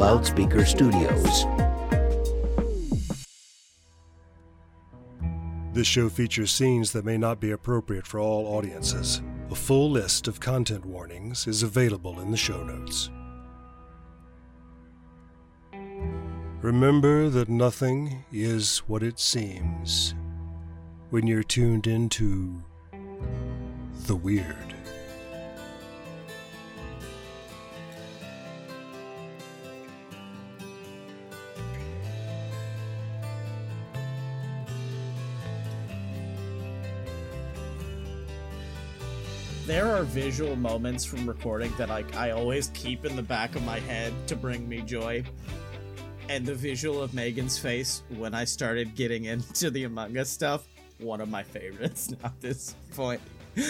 Cloudspeaker Studios. This show features scenes that may not be appropriate for all audiences. A full list of content warnings is available in the show notes. Remember that nothing is what it seems when you're tuned into the weird. There are visual moments from recording that like I always keep in the back of my head to bring me joy. And the visual of Megan's face when I started getting into the Among Us stuff, one of my favorites now at this point.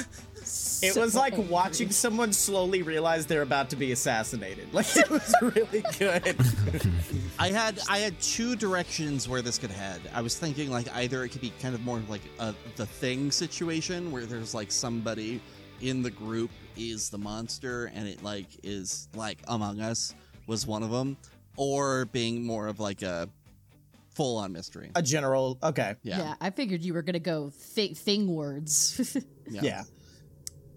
It was like watching someone slowly realize they're about to be assassinated. Like it was really good. I had I had two directions where this could head. I was thinking like either it could be kind of more like a the thing situation where there's like somebody in the group is the monster and it like is like Among Us was one of them, or being more of like a full on mystery. A general okay. Yeah. Yeah, I figured you were gonna go th- thing words. Yeah. Yeah.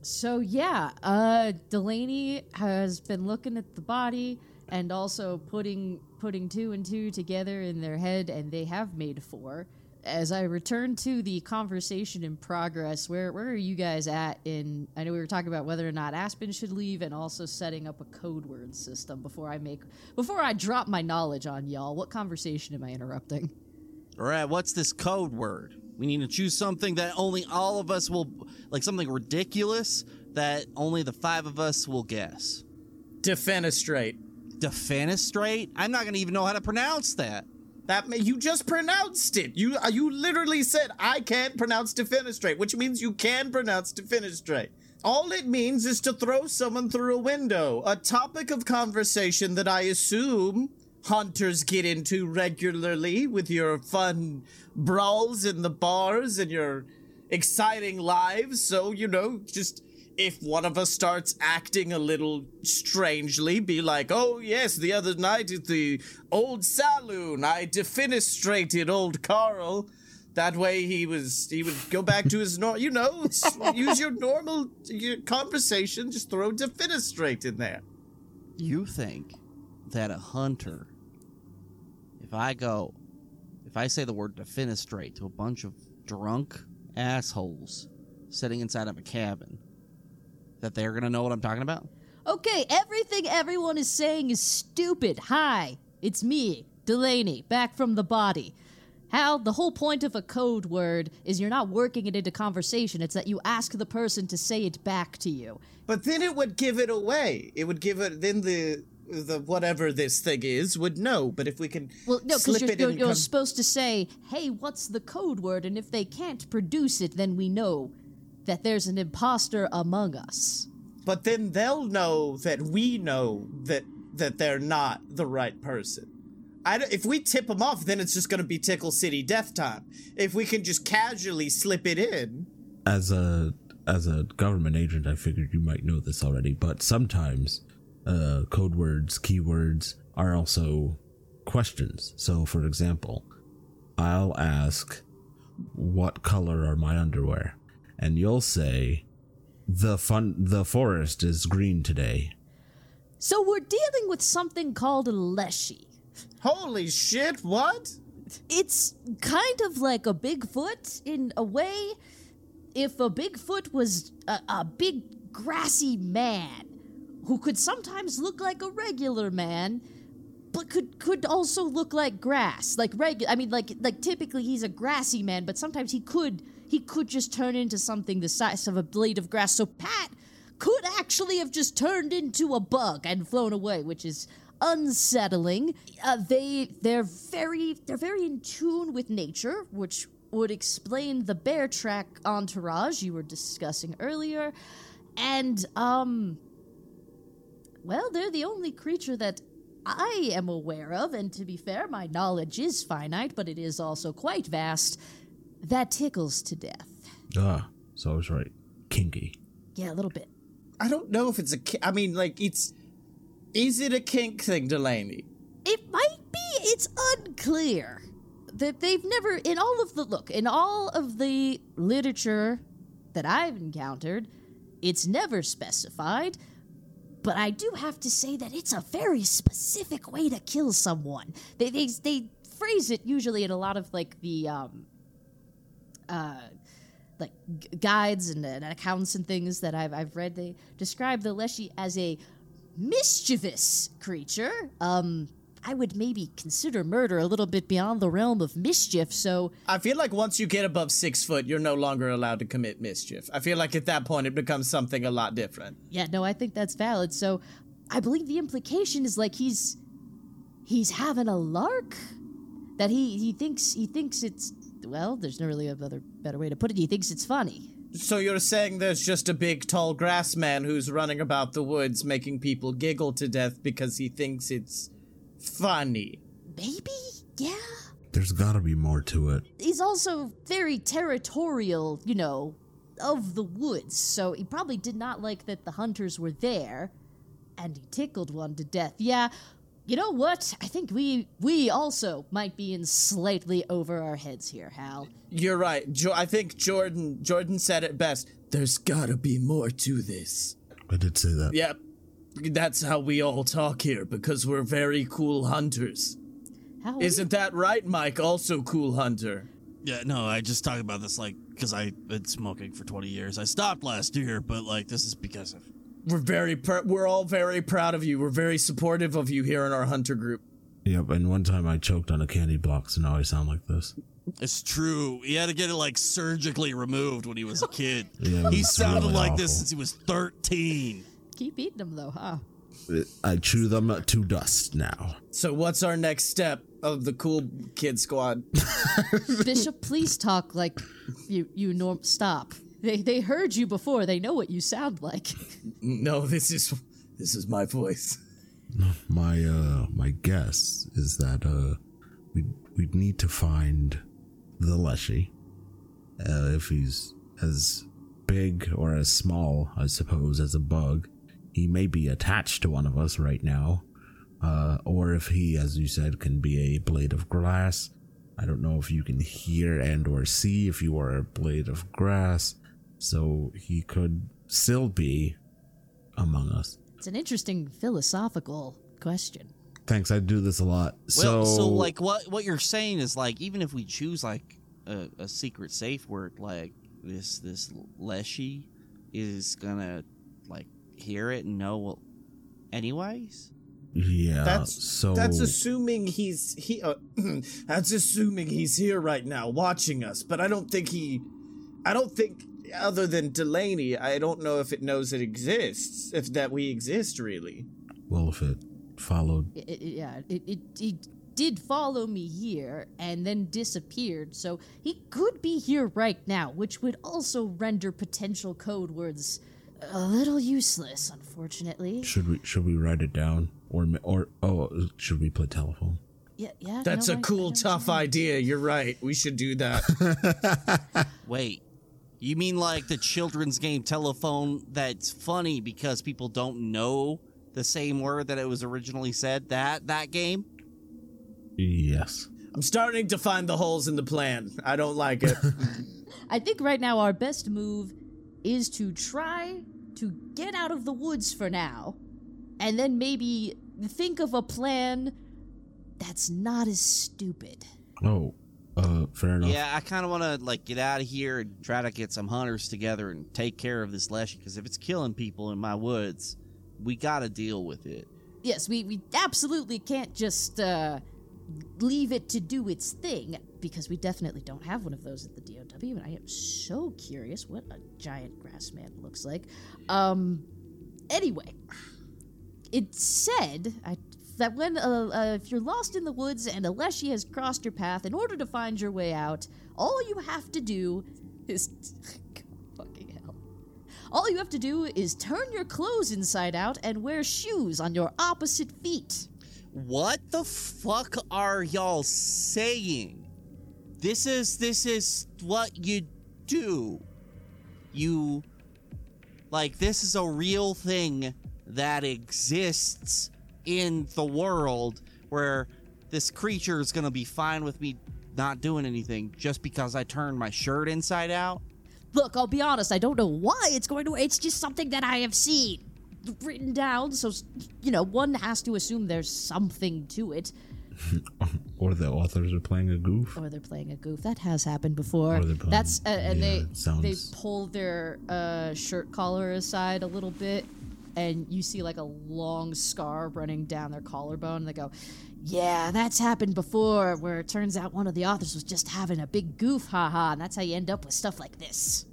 so yeah, uh, Delaney has been looking at the body and also putting putting two and two together in their head, and they have made four. As I return to the conversation in progress, where where are you guys at in? I know we were talking about whether or not Aspen should leave, and also setting up a code word system before I make before I drop my knowledge on y'all. What conversation am I interrupting? All right, what's this code word? We need to choose something that only all of us will like something ridiculous that only the five of us will guess. Defenestrate. Defenestrate? I'm not gonna even know how to pronounce that. That ma- you just pronounced it. You uh, you literally said I can't pronounce defenestrate, which means you can pronounce defenestrate. All it means is to throw someone through a window. A topic of conversation that I assume hunters get into regularly with your fun brawls in the bars and your exciting lives. So, you know, just if one of us starts acting a little strangely, be like, oh, yes, the other night at the old saloon, I defenestrated old Carl. That way he was, he would go back to his normal, you know, use your normal your conversation, just throw defenestrate in there. You think that a hunter, if I go, if I say the word defenestrate to a bunch of drunk assholes sitting inside of a cabin, that they're gonna know what I'm talking about? Okay, everything everyone is saying is stupid. Hi, it's me, Delaney, back from the body. Hal, the whole point of a code word is you're not working it into conversation, it's that you ask the person to say it back to you. But then it would give it away. It would give it, then the, the whatever this thing is would know. But if we can Well, no, because you're, it you're, you're con- supposed to say, hey, what's the code word? And if they can't produce it, then we know that there's an imposter among us. but then they'll know that we know that that they're not the right person. I don't- if we tip them off, then it's just going to be Tickle City death time. If we can just casually slip it in, as a as a government agent, I figured you might know this already, but sometimes uh, code words, keywords are also questions. So, for example, I'll ask, "What color are my underwear?" And you'll say, "The fun, the forest is green today." So we're dealing with something called a leshy. holy shit! What? It's kind of like a Bigfoot in a way. If a Bigfoot was a, a big grassy man who could sometimes look like a regular man, but could could also look like grass, like regular. I mean, like like typically he's a grassy man, but sometimes he could he could just turn into something the size of a blade of grass. So Pat could actually have just turned into a bug and flown away, which is unsettling. Uh, they they're very they're very in tune with nature, which would explain the bear track entourage you were discussing earlier, and um. Well, they're the only creature that I am aware of, and to be fair, my knowledge is finite, but it is also quite vast. That tickles to death. Ah, so I was right. Kinky. Yeah, a little bit. I don't know if it's a. ki- I mean, like it's. Is it a kink thing, Delaney? It might be. It's unclear that they've never in all of the look in all of the literature that I've encountered, it's never specified. But I do have to say that it's a very specific way to kill someone. They they they phrase it usually in a lot of like the um uh like g- guides and, and accounts and things that I've I've read. They describe the Leshy as a mischievous creature. Um, I would maybe consider murder a little bit beyond the realm of mischief. So I feel like once you get above six foot, you're no longer allowed to commit mischief. I feel like at that point it becomes something a lot different. yeah, no, I think that's valid. So I believe the implication is like he's he's having a lark. That he he thinks he thinks it's well. There's no really other better way to put it. He thinks it's funny. So you're saying there's just a big tall grass man who's running about the woods making people giggle to death because he thinks it's funny. Maybe, yeah. There's gotta be more to it. he's also very territorial, you know, of the woods. So he probably did not like that the hunters were there, and he tickled one to death. Yeah, you know what? I think we we also might be in slightly over our heads here, Hal. You're right. Jo- I think Jordan Jordan said it best. There's gotta be more to this. I did say that. Yep. That's how we all talk here because we're very cool hunters. How Isn't that right, Mike? Also cool hunter. Yeah, no, I just talk about this like because I've been smoking for 20 years. I stopped last year, but like this is because of. We're very pr- we're all very proud of you. We're very supportive of you here in our hunter group. Yep, and one time I choked on a candy block, so now I sound like this. It's true. He had to get it like surgically removed when he was a kid. Yeah, he sounded really like this since he was 13. keep eating them though, huh? I chew them to dust now. So what's our next step of the cool kid squad? Bishop, please talk like you you norm. Stop. They they heard you before. They know what you sound like. no, this is this is my voice. My uh my guess is that uh we we'd need to find the Leshy. Uh, if he's as big or as small, I suppose, as a bug, he may be attached to one of us right now. Uh, or if he, as you said, can be a blade of grass. I don't know if you can hear and or see if you are a blade of grass. So he could still be among us. It's an interesting philosophical question. Thanks, I do this a lot. Well, so, so like what what you're saying is like even if we choose like a, a secret safe word like this this Leshy is gonna like hear it and know what anyways. yeah. That's so that's assuming he's he. Uh, that's assuming he's here right now, watching us. But I don't think he. I don't think other than Delaney, I don't know if it knows it exists. If that we exist really. well, if it followed, It, it- yeah, it, it, it did follow me here and then disappeared, so he could be here right now, which would also render potential code words a little useless, unfortunately. should we should we write it down or or oh, should we play telephone? Yeah, yeah. That's no, a I- I cool, know tough idea. You're right. We should do that. Wait. You mean like the children's game telephone that's funny because people don't know the same word that it was originally said? That that game? Yes. I'm starting to find the holes in the plan. I don't like it. I think right now our best move is to try to get out of the woods for now, and then maybe think of a plan that's not as stupid. Oh, uh, fair enough. Yeah, I kind of want to like get out of here and try to get some hunters together and take care of this leshy because if it's killing people in my woods, we got to deal with it. Yes, we, we absolutely can't just uh, leave it to do its thing because we definitely don't have one of those at the DOW, and I am so curious what a giant grass man looks like. Um, anyway, it said I, that when uh, uh, if you're lost in the woods and a leshy has crossed your path, in order to find your way out, all you have to do is fucking hell. All you have to do is turn your clothes inside out and wear shoes on your opposite feet. What the fuck are y'all saying? This is this is what you do. You like this is a real thing that exists in the world where this creature is gonna be fine with me not doing anything just because I turned my shirt inside out? Look, I'll be honest, I don't know why it's going to. It's just something that I have seen written down, so, you know, one has to assume there's something to it. Or the authors are playing a goof. Or they're playing a goof. That has happened before. Or playing- That's uh, and yeah, they sounds- they pull their uh, shirt collar aside a little bit, and you see like a long scar running down their collarbone. And they go, "Yeah, that's happened before." Where it turns out one of the authors was just having a big goof, haha, and that's how you end up with stuff like this.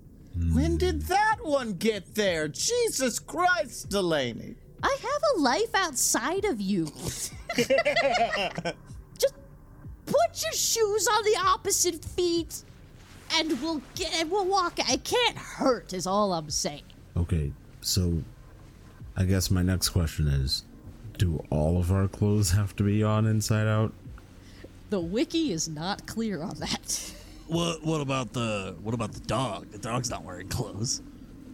When did that one get there? Jesus Christ, Delaney. I have a life outside of you. Just put your shoes on the opposite feet, and we'll get and we'll walk. It can't hurt, is all I'm saying. Okay, so I guess my next question is do all of our clothes have to be on inside out? The wiki is not clear on that. What what about the what about the dog? The dog's not wearing clothes.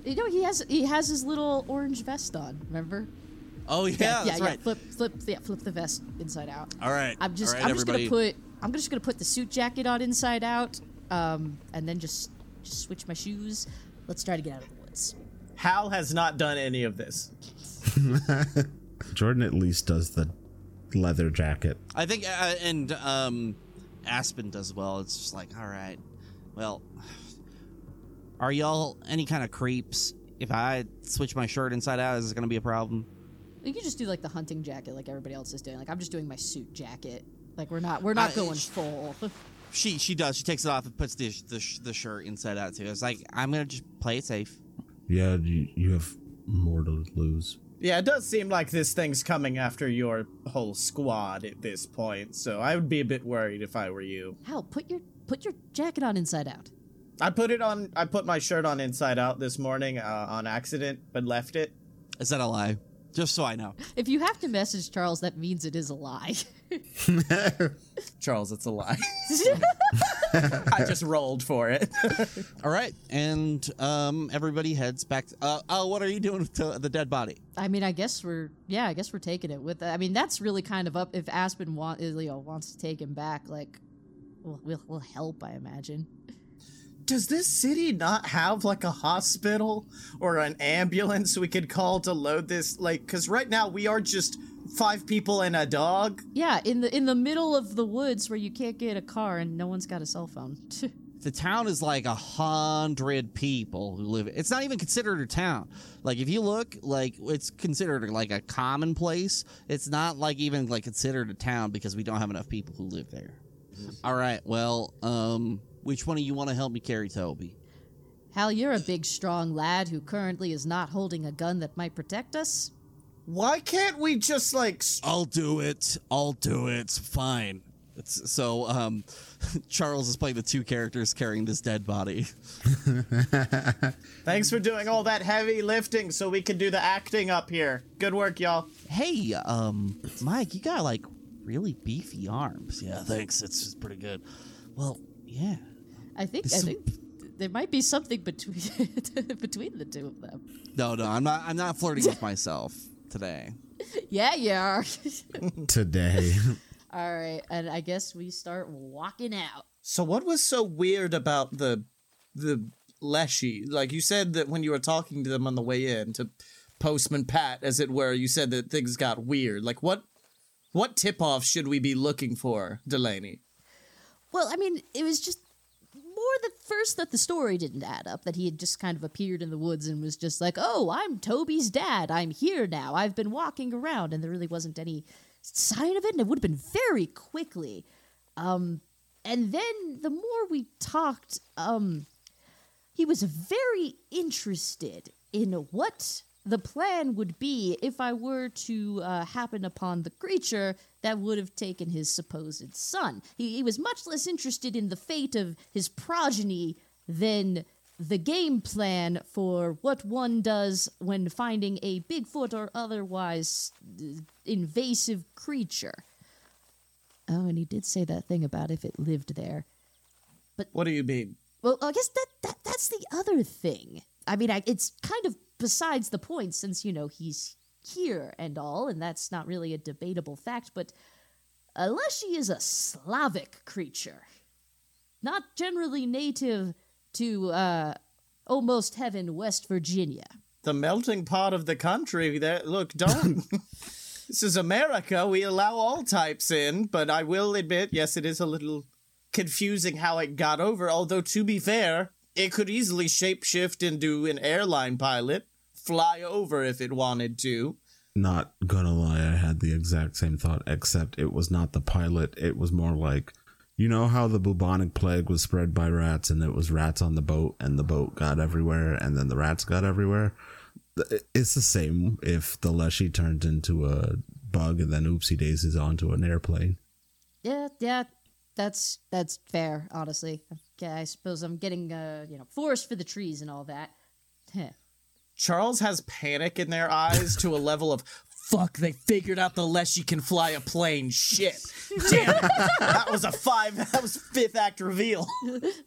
You know, he has he has his little orange vest on. Remember? Oh yeah, yeah, that's yeah. right. Flip, flip, yeah, flip the vest inside out. All right. I'm just, all right, I'm just everybody. gonna put, I'm just gonna put the suit jacket on inside out, um, and then just, just switch my shoes. Let's try to get out of the woods. Hal has not done any of this. Jordan at least does the leather jacket. I think, uh, and um, Aspen does well. It's just like, all right, well, are y'all any kind of creeps? If I switch my shirt inside out, is it gonna be a problem? You can just do like the hunting jacket, like everybody else is doing. Like I'm just doing my suit jacket. Like we're not, we're not I- going sh- full. She she does. She takes it off and puts the the, the shirt inside out too. It's like I'm gonna just play it safe. Yeah, you, you have more to lose. Yeah, it does seem like this thing's coming after your whole squad at this point, so I would be a bit worried if I were you. Hal, put your put your jacket on inside out. I put it on. I put my shirt on inside out this morning uh, on accident, but left it. Is that a lie? Just so I know. If you have to message Charles, that means it is a lie. Charles, it's a lie. I just rolled for it. All right, and um, everybody heads back. uh, oh, what are you doing to the dead body? I mean, I guess we're yeah, I guess we're taking it with. I mean, that's really kind of up. If Aspen want, you know, wants to take him back, like, we'll we'll, we'll help. I imagine. Does this city not have like a hospital or an ambulance we could call to load this? Like, because right now we are just five people and a dog. Yeah, in the in the middle of the woods where you can't get a car and no one's got a cell phone. The town is like a hundred people who live. It's not even considered a town. Like if you look, like it's considered like a common place. It's not like even like considered a town because we don't have enough people who live there. All right. Well, um, which one of you want to help me carry Toby? Hal, you're a big, strong lad who currently is not holding a gun that might protect us. Why can't we just like? I'll do it. I'll do it. Fine. It's, so, um, Charles is playing the two characters carrying this dead body. Thanks for doing all that heavy lifting so we can do the acting up here. Good work, y'all. Hey, um, Mike, you got like really beefy arms. Yeah, thanks. It's just pretty good. Well, yeah. I think I think there might be something between between the two of them. No, no, I'm not. I'm not flirting with myself today. Yeah, you are. Today. All right, and I guess we start walking out. So what was so weird about the the Leshy? Like you said that when you were talking to them on the way in to Postman Pat, as it were, you said that things got weird. Like what what tip off should we be looking for, Delaney? Well, I mean, it was just the first that the story didn't add up. That he had just kind of appeared in the woods and was just like, "Oh, I'm Toby's dad. I'm here now. I've been walking around," and there really wasn't any sign of it. And it would have been very quickly. Um, and then the more we talked, um, he was very interested in what the plan would be if I were to uh, happen upon the creature that would have taken his supposed son. He, he was much less interested in the fate of his progeny than the game plan for what one does when finding a Bigfoot or otherwise uh, invasive creature. Oh, and he did say that thing about if it lived there. But what do you mean? Well, I guess that, that that's the other thing. I mean, I, it's kind of besides the point since you know he's here and all, and that's not really a debatable fact. But A Leshy is a Slavic creature, not generally native to uh, almost heaven, West Virginia. The melting pot of the country. There, look, don't. this is America. We allow all types in, but I will admit, yes, it is a little confusing how it got over. Although, to be fair, it could easily shapeshift into an airline pilot, fly over if it wanted to. Not gonna lie, I had the exact same thought, except it was not the pilot. It was more like, you know how the bubonic plague was spread by rats, and it was rats on the boat, and the boat got everywhere, and then the rats got everywhere. It's the same if the leshy turned into a bug, and then oopsie daisies onto an airplane. Yeah, yeah, that's that's fair. Honestly, okay, I suppose I'm getting uh, you know, forest for the trees and all that. Heh. Charles has panic in their eyes to a level of fuck. They figured out the Leshy can fly a plane. Shit, damn. That was a five. That was fifth act reveal.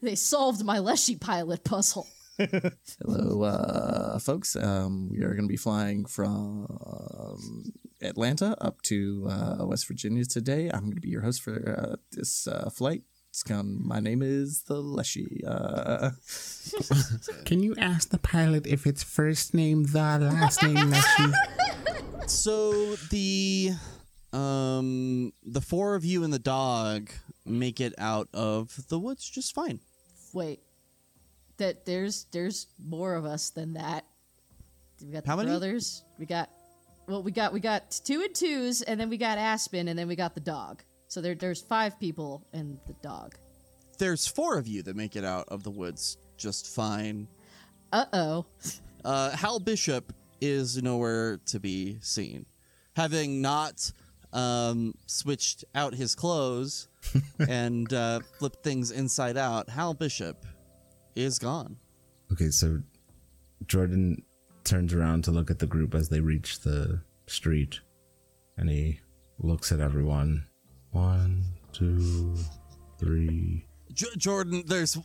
They solved my Leshy pilot puzzle. Hello, uh, folks. Um, we are going to be flying from Atlanta up to uh, West Virginia today. I'm going to be your host for uh, this uh, flight. It's come, my name is the Leshy. Uh, Can you ask the pilot if it's first name the, last name leshy? So the um the four of you and the dog make it out of the woods just fine. Wait, that there's there's more of us than that. We got How the many? brothers. We got well, we got we got two and twos, and then we got Aspen, and then we got the dog. So there there's five people and the dog. There's four of you that make it out of the woods just fine. Uh oh. Uh, Hal Bishop is nowhere to be seen, having not um, switched out his clothes and uh, flipped things inside out. Hal Bishop is gone. Okay, so Jordan turns around to look at the group as they reach the street, and he looks at everyone. One, two, three. J- Jordan, there's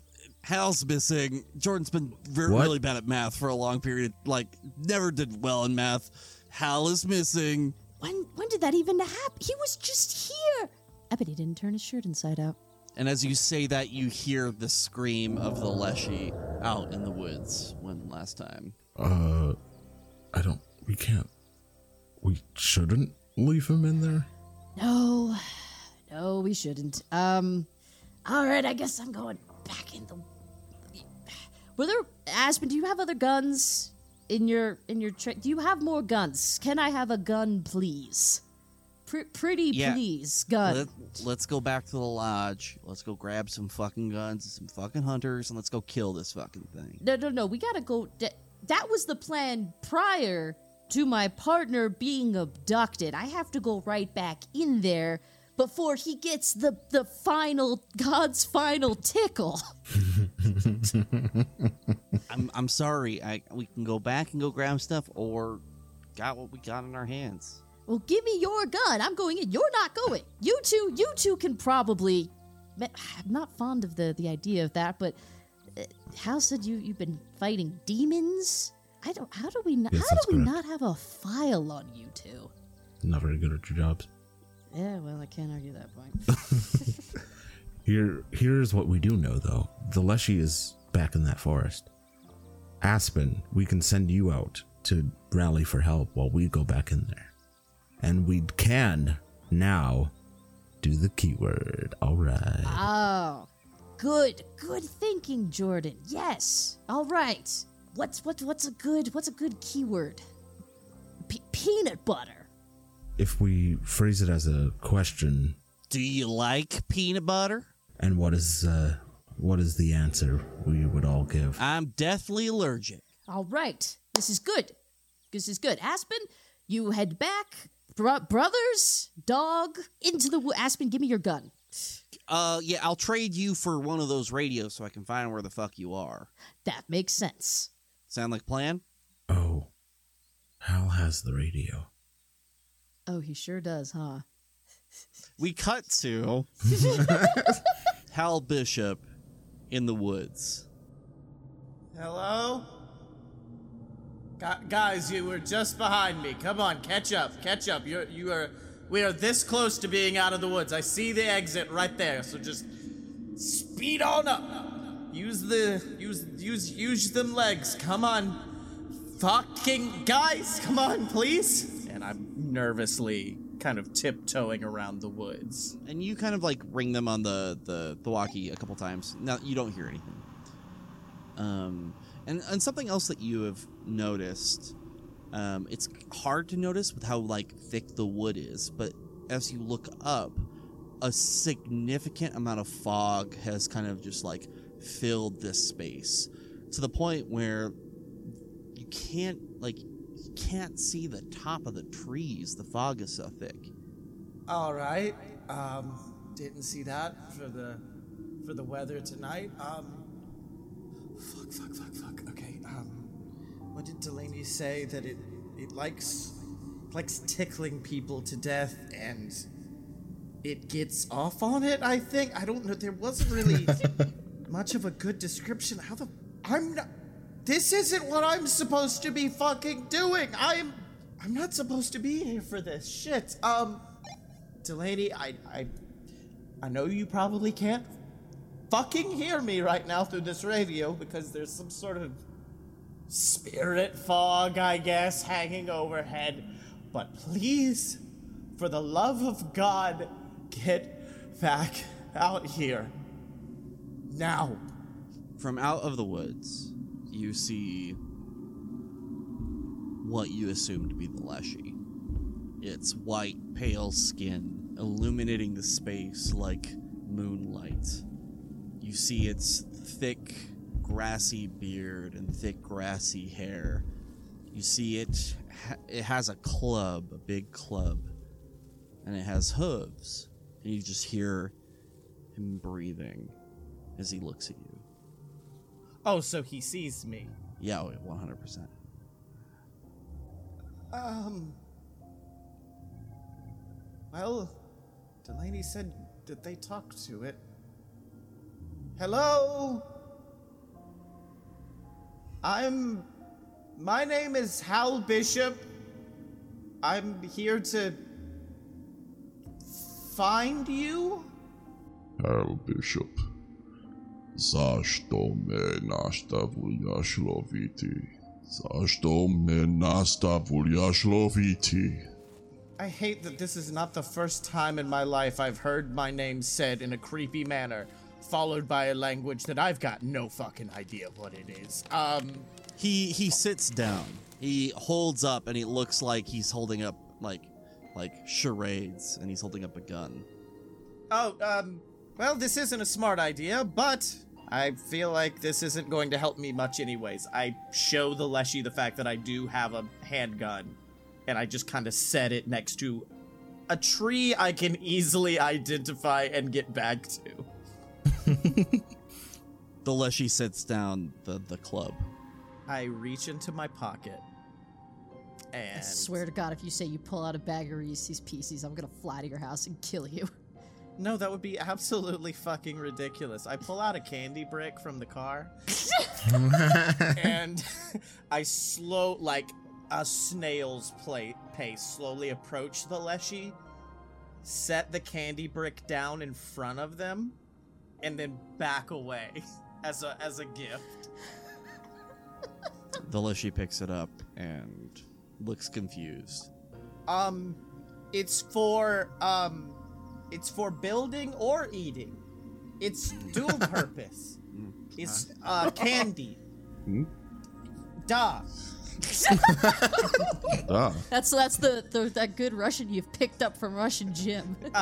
Hal's missing. Jordan's been re- really bad at math for a long period. Like, never did well in math. Hal is missing. When when did that even happen? He was just here. I bet he didn't turn his shirt inside out. And as you say that, you hear the scream of the Leshy out in the woods. When last time? Uh, I don't. We can't. We shouldn't leave him in there. No, no, we shouldn't. Um, all right, I guess I'm going back in the. Were there Aspen? Do you have other guns in your in your tra- Do you have more guns? Can I have a gun, please? Pr- pretty Yeah. please, gun. Let, let's go back to the lodge. Let's go grab some fucking guns and some fucking hunters, and let's go kill this fucking thing. No, no, no. We gotta go. That, that was the plan prior to my partner being abducted. I have to go right back in there before he gets the the final God's final tickle. I'm I'm sorry. I we can go back and go grab stuff, or got what we got in our hands. Well, give me your gun. I'm going in. You're not going. You two, you two can probably. I'm not fond of the the idea of that, but uh, how said you you've been fighting demons. I don't. How do we? Not, Yes, how that's do we correct. not have a file on you two? Not very good at your jobs. Yeah, well, I can't argue that point. Here, here's what we do know though: the Leshy is back in that forest. Aspen, we can send you out to rally for help while we go back in there, and we can now do the keyword. All right. Oh, good, good thinking, Jordan. Yes. All right. What's what what's a good what's a good keyword? Pe- peanut butter. If we phrase it as a question, Do you like peanut butter? and what is uh, what is the answer we would all give? I'm deathly allergic. All right. This is good. This is good. Aspen, you head back. Bro- brothers, dog, into the wo- Aspen. Give me your gun. Uh, yeah, I'll trade you for one of those radios so I can find where the fuck you are. That makes sense. Sound like plan? Oh, Hal has the radio. Oh, he sure does, huh? We cut to Hal Bishop in the woods. Hello? Gu- guys, you were just behind me. Come on, catch up, catch up. You're you are we are this close to being out of the woods. I see the exit right there. So just speed on up. Use the use use use them legs. Come on. Fucking guys, come on, please. Nervously kind of tiptoeing around the woods. and you kind of like ring them on the the, the walkie a couple times. Now you don't hear anything. Um, and and something else that you have noticed, um, it's hard to notice with how like thick the wood is, but as you look up, a significant amount of fog has kind of just like filled this space to the point where you can't like can't see the top of the trees. The fog is so thick. All right. Um, didn't see that for the for the weather tonight. Um, fuck, fuck, fuck, fuck. Okay. Um, what did Delaney say that it it likes likes tickling people to death and it gets off on it? I think I don't know. There wasn't really much of a good description. How the I'm not. This isn't what I'm supposed to be fucking doing. I'm I'm not supposed to be here for this shit. Um. Delaney, I, I, I know you probably can't fucking hear me right now through this radio because there's some sort of spirit fog, I guess, hanging overhead. But please, for the love of God, get back out here. Now. From out of the woods, you see what you assume to be the Leshy. Its white, pale skin illuminating the space like moonlight. You see its thick, grassy beard and thick, grassy hair. You see it, it has a club, a big club, and it has hooves. And you just hear him breathing as he looks at you. Oh, so he sees me. Yeah, oh, 100%. Um. Well, Delaney said that they talked to it. Hello? I'm. My name is Hal Bishop. I'm here to. find you? Hal Bishop. Zašto me nastavljaš loviti? Zašto me nastavljaš loviti? I hate that this is not the first time in my life I've heard my name said in a creepy manner, followed by a language that I've got no fucking idea what it is. Um. He he sits down. He holds up and he looks like he's holding up like like charades and he's holding up a gun. Oh, um, well, this isn't a smart idea, but I feel like this isn't going to help me much, anyways. I show the Leshy the fact that I do have a handgun, and I just kind of set it next to a tree I can easily identify and get back to. The Leshy sits down the the club. I reach into my pocket. And I swear to God, if you say you pull out a bag of Reese's Pieces, I'm gonna fly to your house and kill you. No, that would be absolutely fucking ridiculous. I pull out a candy brick from the car. and I slow like a snail's plate pace slowly approach the Leshy, set the candy brick down in front of them, and then back away as a as a gift. The Leshy picks it up and looks confused. Um it's for um it's for building or eating. It's dual purpose. It's uh candy. Duh. Ah, That's that's the, the that good Russian you've picked up from Russian Jim.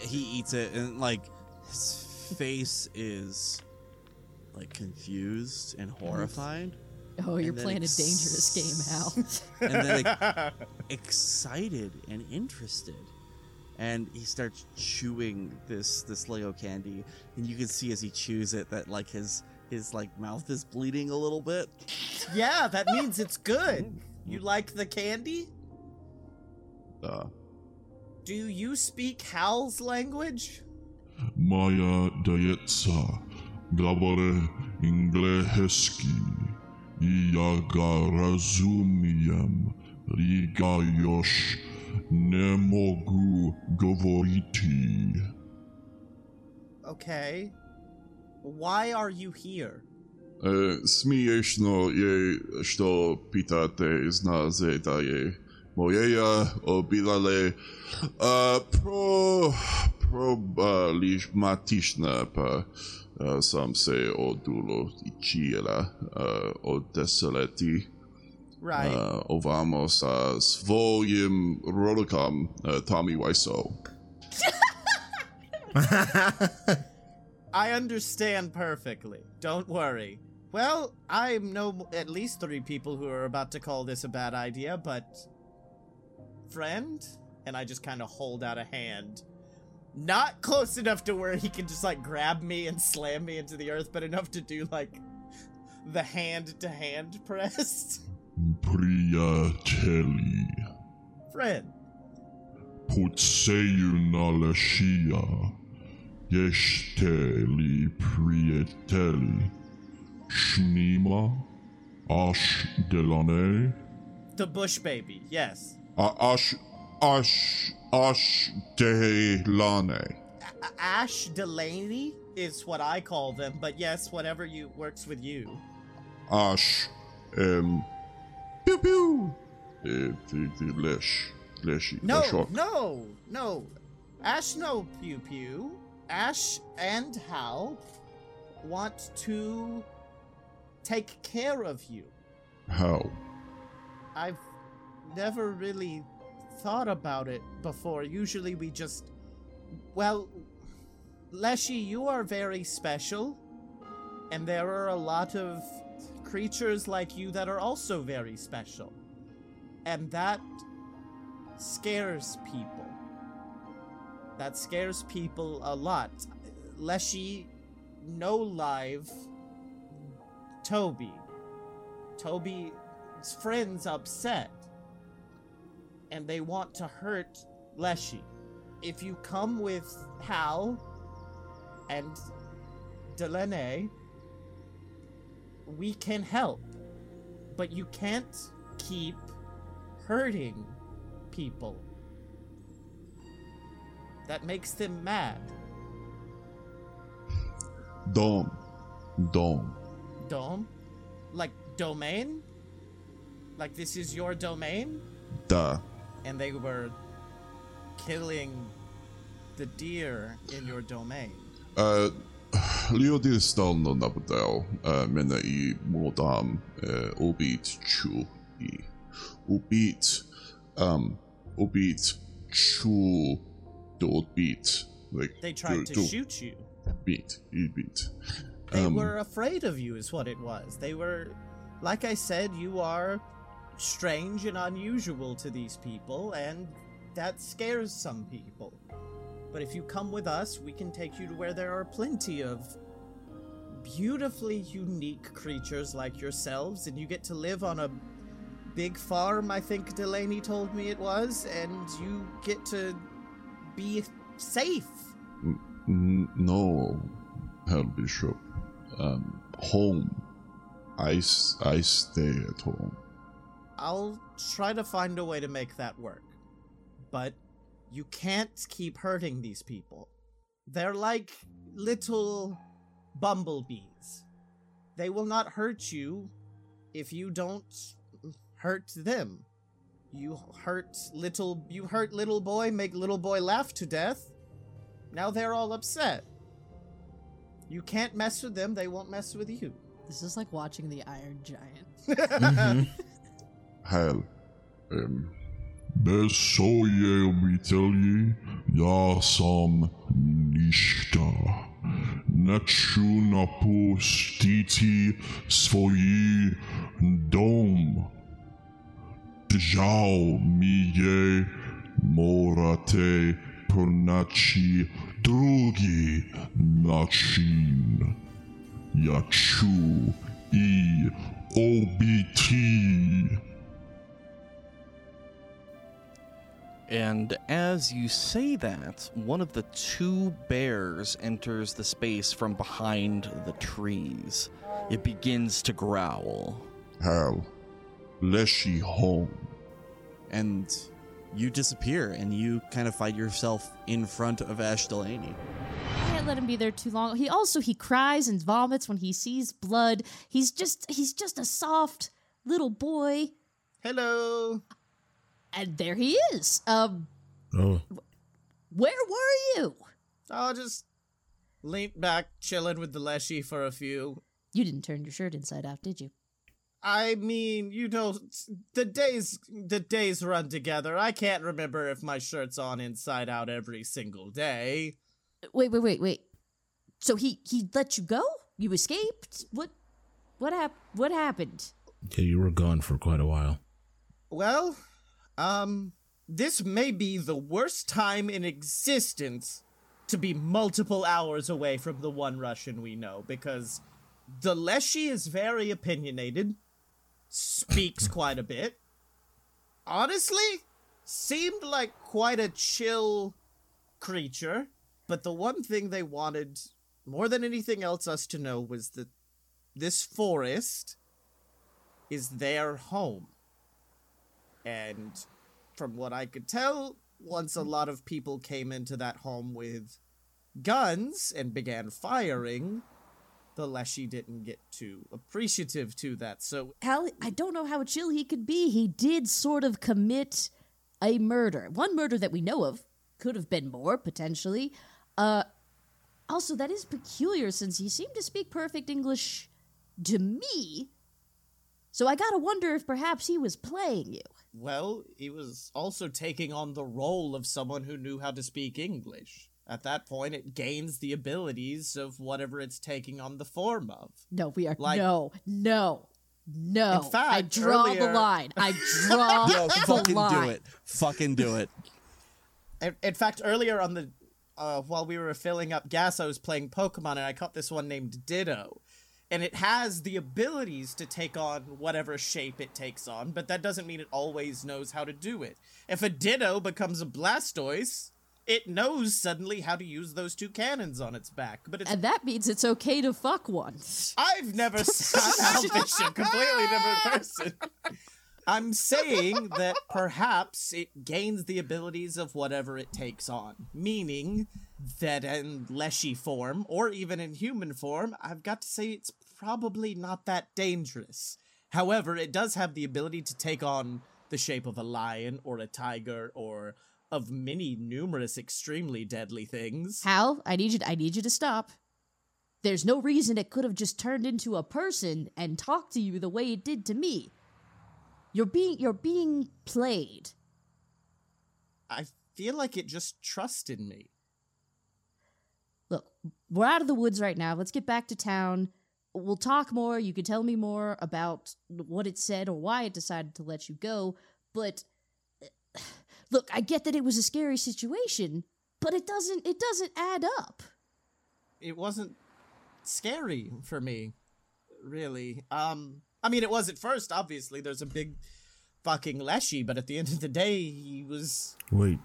He eats it and like his face is like confused and horrified. Oh, you're then playing a dangerous game, Hal. and then ex- excited and interested and he starts chewing this this lego candy and you can see as he chews it that like his his like mouth is bleeding a little bit Yeah, that means it's good. You like the candy? ah. Do you speak Hal's language? Moja djeca govore engleski i ja ga razumijem. Riga još nie mogу говорити. Okay. Why are you here? Е, Смішно є, що питате знає моєя обілале е, про проблематична па е, сам се одуло і чіла е, о десятилетті. right. uh, ovamos a swoim rolokom uh, Tommy Wiseau. I understand perfectly. Don't worry. Well, I know at least three people who are about to call this a bad idea, but. Friend? And I just kind of hold out a hand. Not close enough to where he can just like grab me and slam me into the earth, but enough to do like the hand to hand press. Priatelli. Friend. yes, Yeshteli Priatelli. Shnima. Ash Delaney. The Bush Baby, yes. Uh, Ash. Ash. Ash Delaney. Ash Delaney is what I call them, but yes, whatever you works with you. Ash. Um. Pew pew. Uh, lash, lashy, no, no, no. Ash no pew pew. Ash and Hal want to take care of you. How? I've never really thought about it before. Usually we just. Well, Leshy, you are very special, and there are a lot of creatures like you that are also very special. And that scares people. That scares people a lot. Leshy, no live. Toby. Toby's friends upset. And they want to hurt Leshy. If you come with Hal and Delaney, we can help. But you can't keep hurting people. That makes them mad. Dom. Dom. Dom? Like domain? Like this is your domain? Da. And they were killing the deer in your domain. Uh, Leodil stalno napadel, mena i modam, obit chu i. Obit, um, obit chu do beat. Like, They tried to shoot you. Beat, i beat. They Um, were afraid of you, is what it was. They were, like I said, you are strange and unusual to these people, and that scares some people. But if you come with us, we can take you to where there are plenty of beautifully unique creatures like yourselves, and you get to live on a big farm, I think Delaney told me it was, and you get to be safe. N- no, Herr Bishop. Um, home. I, I stay at home. I'll try to find a way to make that work. But you can't keep hurting these people. They're like little bumblebees. They will not hurt you if you don't hurt them. You hurt little you hurt little boy, make little boy laugh to death. Now they're all upset. You can't mess with them, they won't mess with you. This is like watching the Iron Giant. Hell, Um, Besoje obitelji, ja sam ništa. Neću napustiti svoj dom. Žao mi je, morate pronaći drugi način. Ja ću i obiti. And as you say that, one of the two bears enters the space from behind the trees. It begins to growl. Hal, Leshy home. And you disappear and you kind of find yourself in front of Ash Delaney. I can't let him be there too long. He also he cries and vomits when he sees blood. He's just he's just a soft little boy, Hello. And there he is. Um, Oh, where were you? I'll just lean back, chilling with the Leshy for a few. You didn't turn your shirt inside out, did you? I mean, you know, the days the days run together. I can't remember if my shirt's on inside out every single day. Wait, wait, wait, wait. So he he let you go? You escaped? What what hap- what happened? yeah, you were gone for quite a while. Well, um, this may be the worst time in existence to be multiple hours away from the one Russian we know because the Leshy is very opinionated, speaks quite a bit. Honestly, seemed like quite a chill creature, but the one thing they wanted more than anything else us to know was that this forest is their home. And from what I could tell, once a lot of people came into that home with guns and began firing, the Leshy didn't get too appreciative to that. So Hal, I don't know how chill he could be. He did sort of commit a murder. One murder that we know of. Could have been more, potentially. Uh also that is peculiar since he seemed to speak perfect English to me. So I gotta wonder if perhaps he was playing you. Well, he was also taking on the role of someone who knew how to speak English. At that point, it gains the abilities of whatever it's taking on the form of. No, we are Like- no, no, no. In fact, I draw the line. I draw the fucking line. do it. Fucking do it. In, in fact, earlier on the uh, while we were filling up gas, I was playing Pokemon and I caught this one named Ditto. And it has the abilities to take on whatever shape it takes on, but that doesn't mean it always knows how to do it. If a Ditto becomes a Blastoise, it knows suddenly how to use those two cannons on its back. But it's And that means it's okay to fuck one. I've never seen Hal Bishop, completely different person. I'm saying that perhaps it gains the abilities of whatever it takes on, meaning that in Leshy form, or even in human form, I've got to say it's probably not that dangerous. However, it does have the ability to take on the shape of a lion or a tiger or of many numerous extremely deadly things. Hal, I need you. I need you to stop. There's no reason it could have just turned into a person and talked to you the way it did to me. You're being you're being played. I feel like it just trusted me. Look, we're out of the woods right now. Let's get back to town. We'll talk more. You can tell me more about what it said or why it decided to let you go. But look, I get that it was a scary situation, but it doesn't it doesn't add up. it wasn't scary for me really um i mean it was at first obviously there's a big fucking leshy but at the end of the day he was Wait,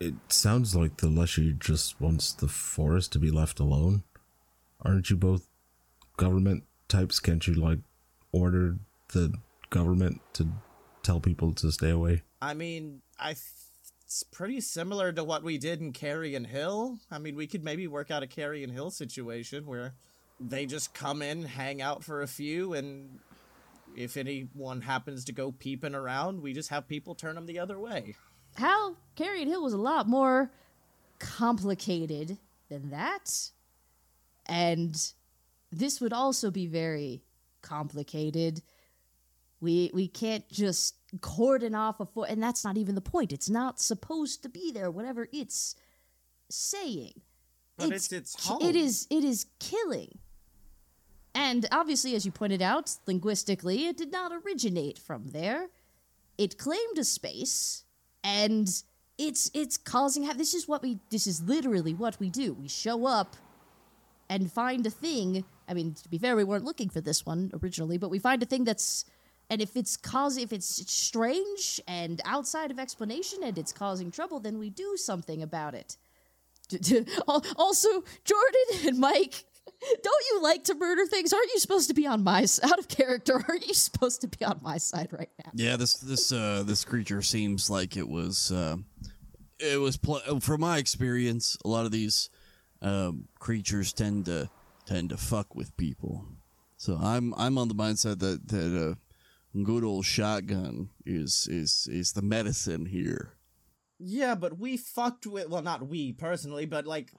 it sounds like the Leshy just wants the forest to be left alone. Aren't you both government types? Can't you, like, order the government to tell people to stay away? i mean i th- it's pretty similar to what we did in carrion hill i mean we could maybe work out a carrion hill situation where they just come in hang out for a few and if anyone happens to go peeping around we just have people turn them the other way Hal Carrion Hill was a lot more complicated than that. And this would also be very complicated. We we can't just cordon off a foot and that's not even the point. It's not supposed to be there, whatever it's saying. But it's its ki- home. It is it is killing. And obviously, as you pointed out, linguistically, it did not originate from there. It claimed a space, and it's it's causing. Ha- this is what we. This is literally what we do. We show up and find a thing. I mean, to be fair, we weren't looking for this one originally, but we find a thing that's. And if it's causing, if it's strange and outside of explanation, and it's causing trouble, then we do something about it. Also, Jordan and Mike, Don't you like to murder things? Aren't you supposed to be on my s- out of character? Aren't you supposed to be on my side right now? Yeah, this this uh this creature seems like it was uh it was pl- from my experience, a lot of these um creatures tend to tend to fuck with people. So I'm I'm on the mindset that that uh good old shotgun is is is the medicine here. Yeah, but we fucked with well, not we personally, but like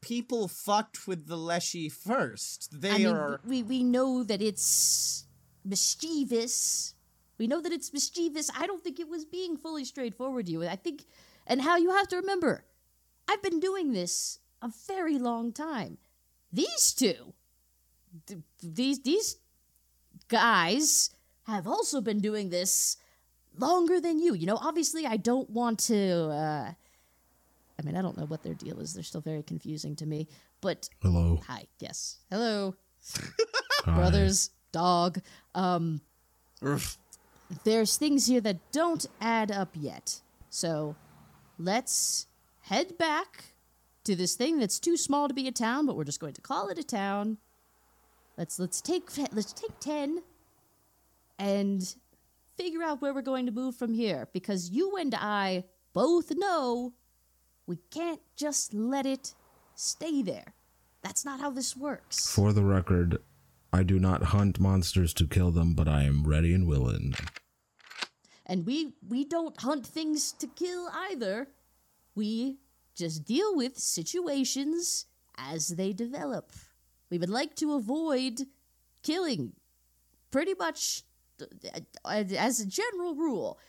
people fucked with the Leshy first. They I mean, are we we know that it's mischievous. We know that it's mischievous. I don't think it was being fully straightforward to you. I think, and Hal you have to remember, I've been doing this a very long time. These two, th- these these guys have also been doing this longer than you. You know, obviously, I don't want to. Uh, I mean, I don't know what their deal is. They're still very confusing to me. But Hello. hi, yes, hello Hi. brothers, dog. Um, there's things here that don't add up yet. So let's head back to this thing that's too small to be a town, but we're just going to call it a town. Let's let's take let's take ten and figure out where we're going to move from here because you and I both know we can't just let it stay there. That's not how this works. For the record, I do not hunt monsters to kill them, but I am ready and willing. And we we don't hunt things to kill either. We just deal with situations as they develop. We would like to avoid killing pretty much as a general rule.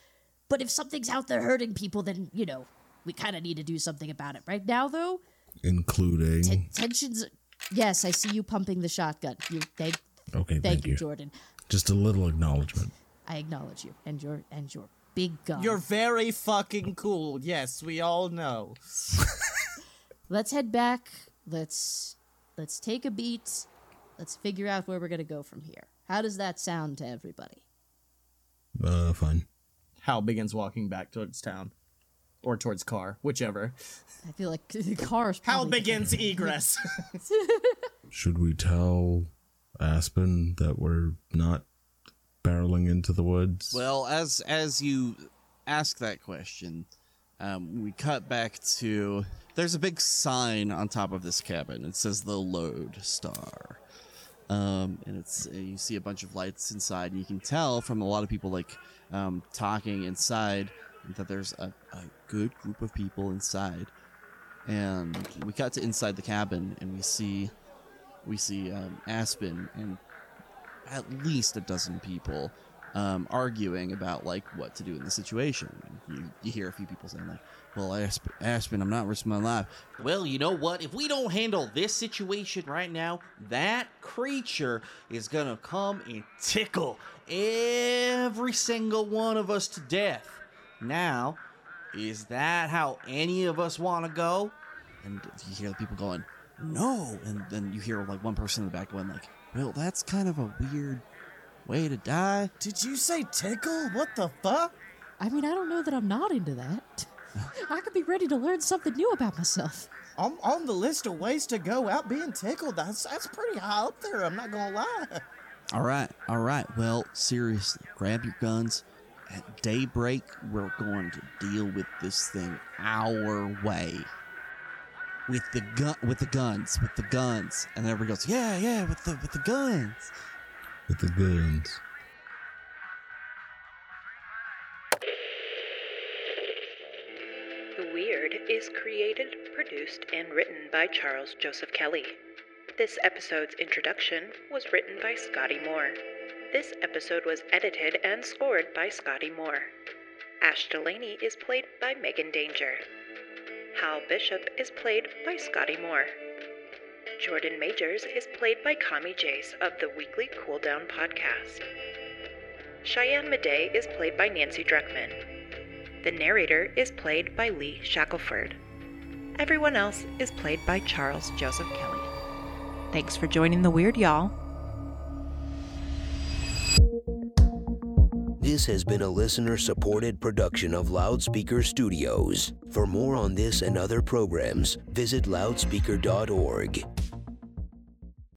But if something's out there hurting people then, you know, we kind of need to do something about it. Right now though, Including. t- tensions Yes, I see you pumping the shotgun. You thank okay, thank, thank you, you. Jordan. Just a little acknowledgement. I acknowledge you and your and your big gun. you're very fucking cool. Yes, we all know. let's head back. Let's let's take a beat. Let's figure out where we're gonna go from here. How does that sound to everybody? Uh, fine. Hal begins walking back towards town. Or towards car, whichever. I feel like the car's Hal probably begins egress. Should we tell Aspen that we're not barreling into the woods? Well, as as you ask that question, um, we cut back to there's a big sign on top of this cabin. It says the Lodestar, um, and it's uh, you see a bunch of lights inside, and you can tell from a lot of people like um, talking inside that there's a, a good group of people inside. And we cut to inside the cabin, and we see we see um, Aspen and at least a dozen people um, arguing about like what to do in the situation. You, you hear a few people saying like, "Well, Aspen, Aspen, I'm not risking my life." Well, you know what? If we don't handle this situation right now, that creature is gonna come and tickle every single one of us to death. Now, is that how any of us want to go? And you hear the people going, "No!" And then you hear like one person in the back going like, "Well, that's kind of a weird way to die." Did you say tickle? What the fuck? I mean, I don't know that I'm not into that. I could be ready to learn something new about myself. I'm on the list of ways to go out being tickled. That's that's pretty high up there. I'm not gonna lie. All right, all right. Well, seriously, grab your guns. At daybreak, we're going to deal with this thing our way. With the gun, with the guns, with the guns, and everybody goes, "Yeah, yeah, with the with the guns." With the guns. The Weird is created, produced, and written by Charles Joseph Kelly. This episode's introduction was written by Scotty Moore. This episode was edited and scored by Scotty Moore. Ash Delaney is played by Megan Danger. Hal Bishop is played by Scotty Moore. Jordan Majors is played by Kami Jace of the Weekly Cool Down podcast. Cheyenne Madej is played by Nancy Druckman. The narrator is played by Lee Shackelford. Everyone else is played by Charles Joseph Kelly. Thanks for joining the Weird Y'all. This has been a listener supported production of Loudspeaker Studios. For more on this and other programs, visit loudspeaker.org.